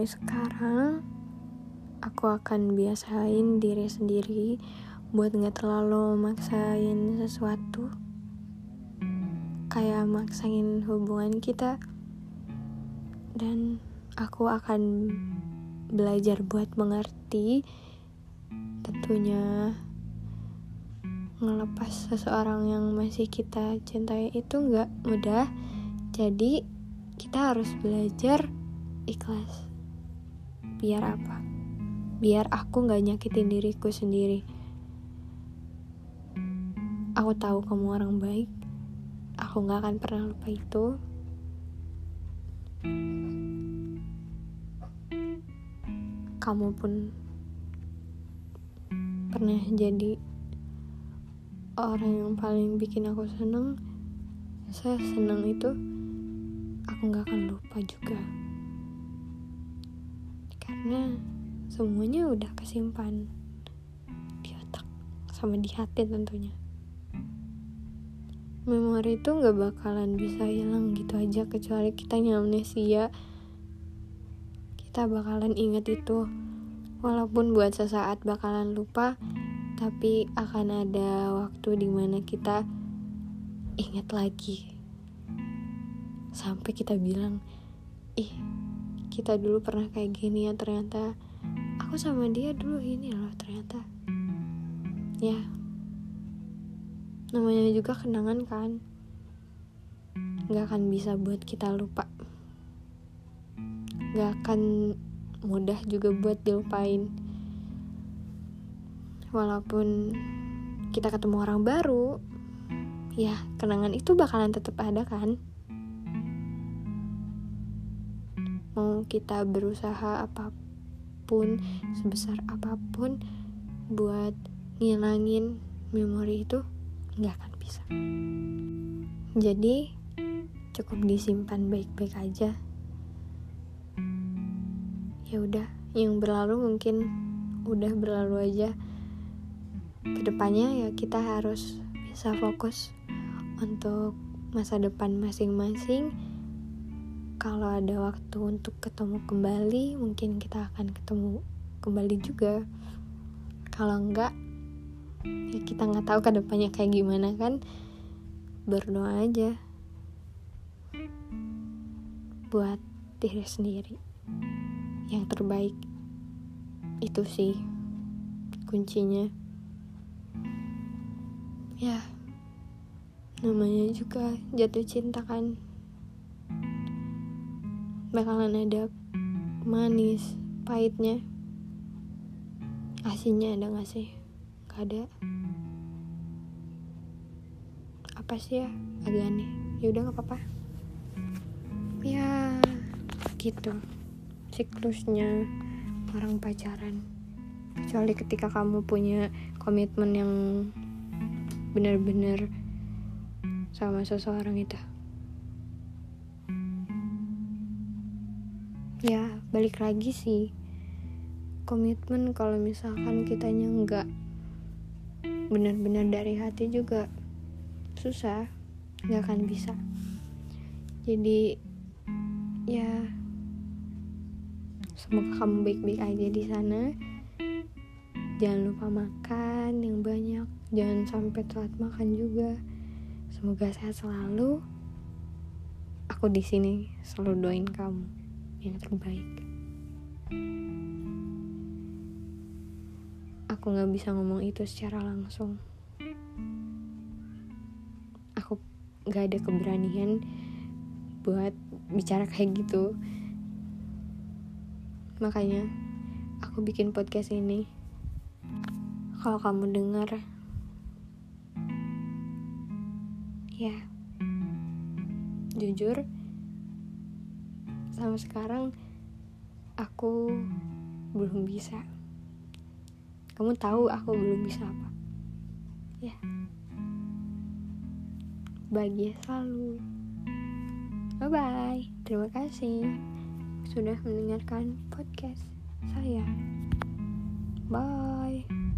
mulai sekarang aku akan biasain diri sendiri buat nggak terlalu maksain sesuatu. Kayak maksain hubungan kita. Dan aku akan belajar buat mengerti tentunya ngelepas seseorang yang masih kita cintai itu nggak mudah. Jadi kita harus belajar ikhlas biar apa? Biar aku nggak nyakitin diriku sendiri. Aku tahu kamu orang baik. Aku nggak akan pernah lupa itu. Kamu pun pernah jadi orang yang paling bikin aku seneng. Saya seneng itu. Aku nggak akan lupa juga karena semuanya udah kesimpan di otak sama di hati tentunya. Memori itu nggak bakalan bisa hilang gitu aja kecuali kita amnesia. Kita bakalan inget itu walaupun buat sesaat bakalan lupa tapi akan ada waktu di mana kita ingat lagi. Sampai kita bilang ih kita dulu pernah kayak gini ya ternyata aku sama dia dulu ini loh ternyata. Ya. Namanya juga kenangan kan. Nggak akan bisa buat kita lupa. Nggak akan mudah juga buat dilupain. Walaupun kita ketemu orang baru ya kenangan itu bakalan tetap ada kan mau kita berusaha apa pun sebesar apa pun buat ngilangin memori itu nggak akan bisa. Jadi cukup disimpan baik-baik aja. Ya udah yang berlalu mungkin udah berlalu aja. Ke depannya ya kita harus bisa fokus untuk masa depan masing-masing kalau ada waktu untuk ketemu kembali mungkin kita akan ketemu kembali juga. Kalau enggak ya kita nggak tahu ke depannya kayak gimana kan. Berdoa aja buat diri sendiri. Yang terbaik. Itu sih kuncinya. Ya namanya juga jatuh cinta kan bakalan ada manis pahitnya. Asinnya ada gak sih? Gak ada. Apa sih ya? Agak aneh. Ya udah nggak apa-apa. Ya gitu. Siklusnya orang pacaran. Kecuali ketika kamu punya komitmen yang benar-benar sama seseorang itu ya balik lagi sih. Komitmen kalau misalkan kitanya nggak benar-benar dari hati juga susah nggak akan bisa. Jadi ya semoga kamu baik-baik aja di sana. Jangan lupa makan yang banyak jangan sampai telat makan juga. Semoga sehat selalu. Aku di sini selalu doain kamu yang terbaik. Aku nggak bisa ngomong itu secara langsung. Aku nggak ada keberanian buat bicara kayak gitu. Makanya aku bikin podcast ini. Kalau kamu dengar ya jujur sampai sekarang aku belum bisa. Kamu tahu aku belum bisa apa? Ya. Bahagia selalu. Bye bye terima kasih sudah mendengarkan podcast saya. Bye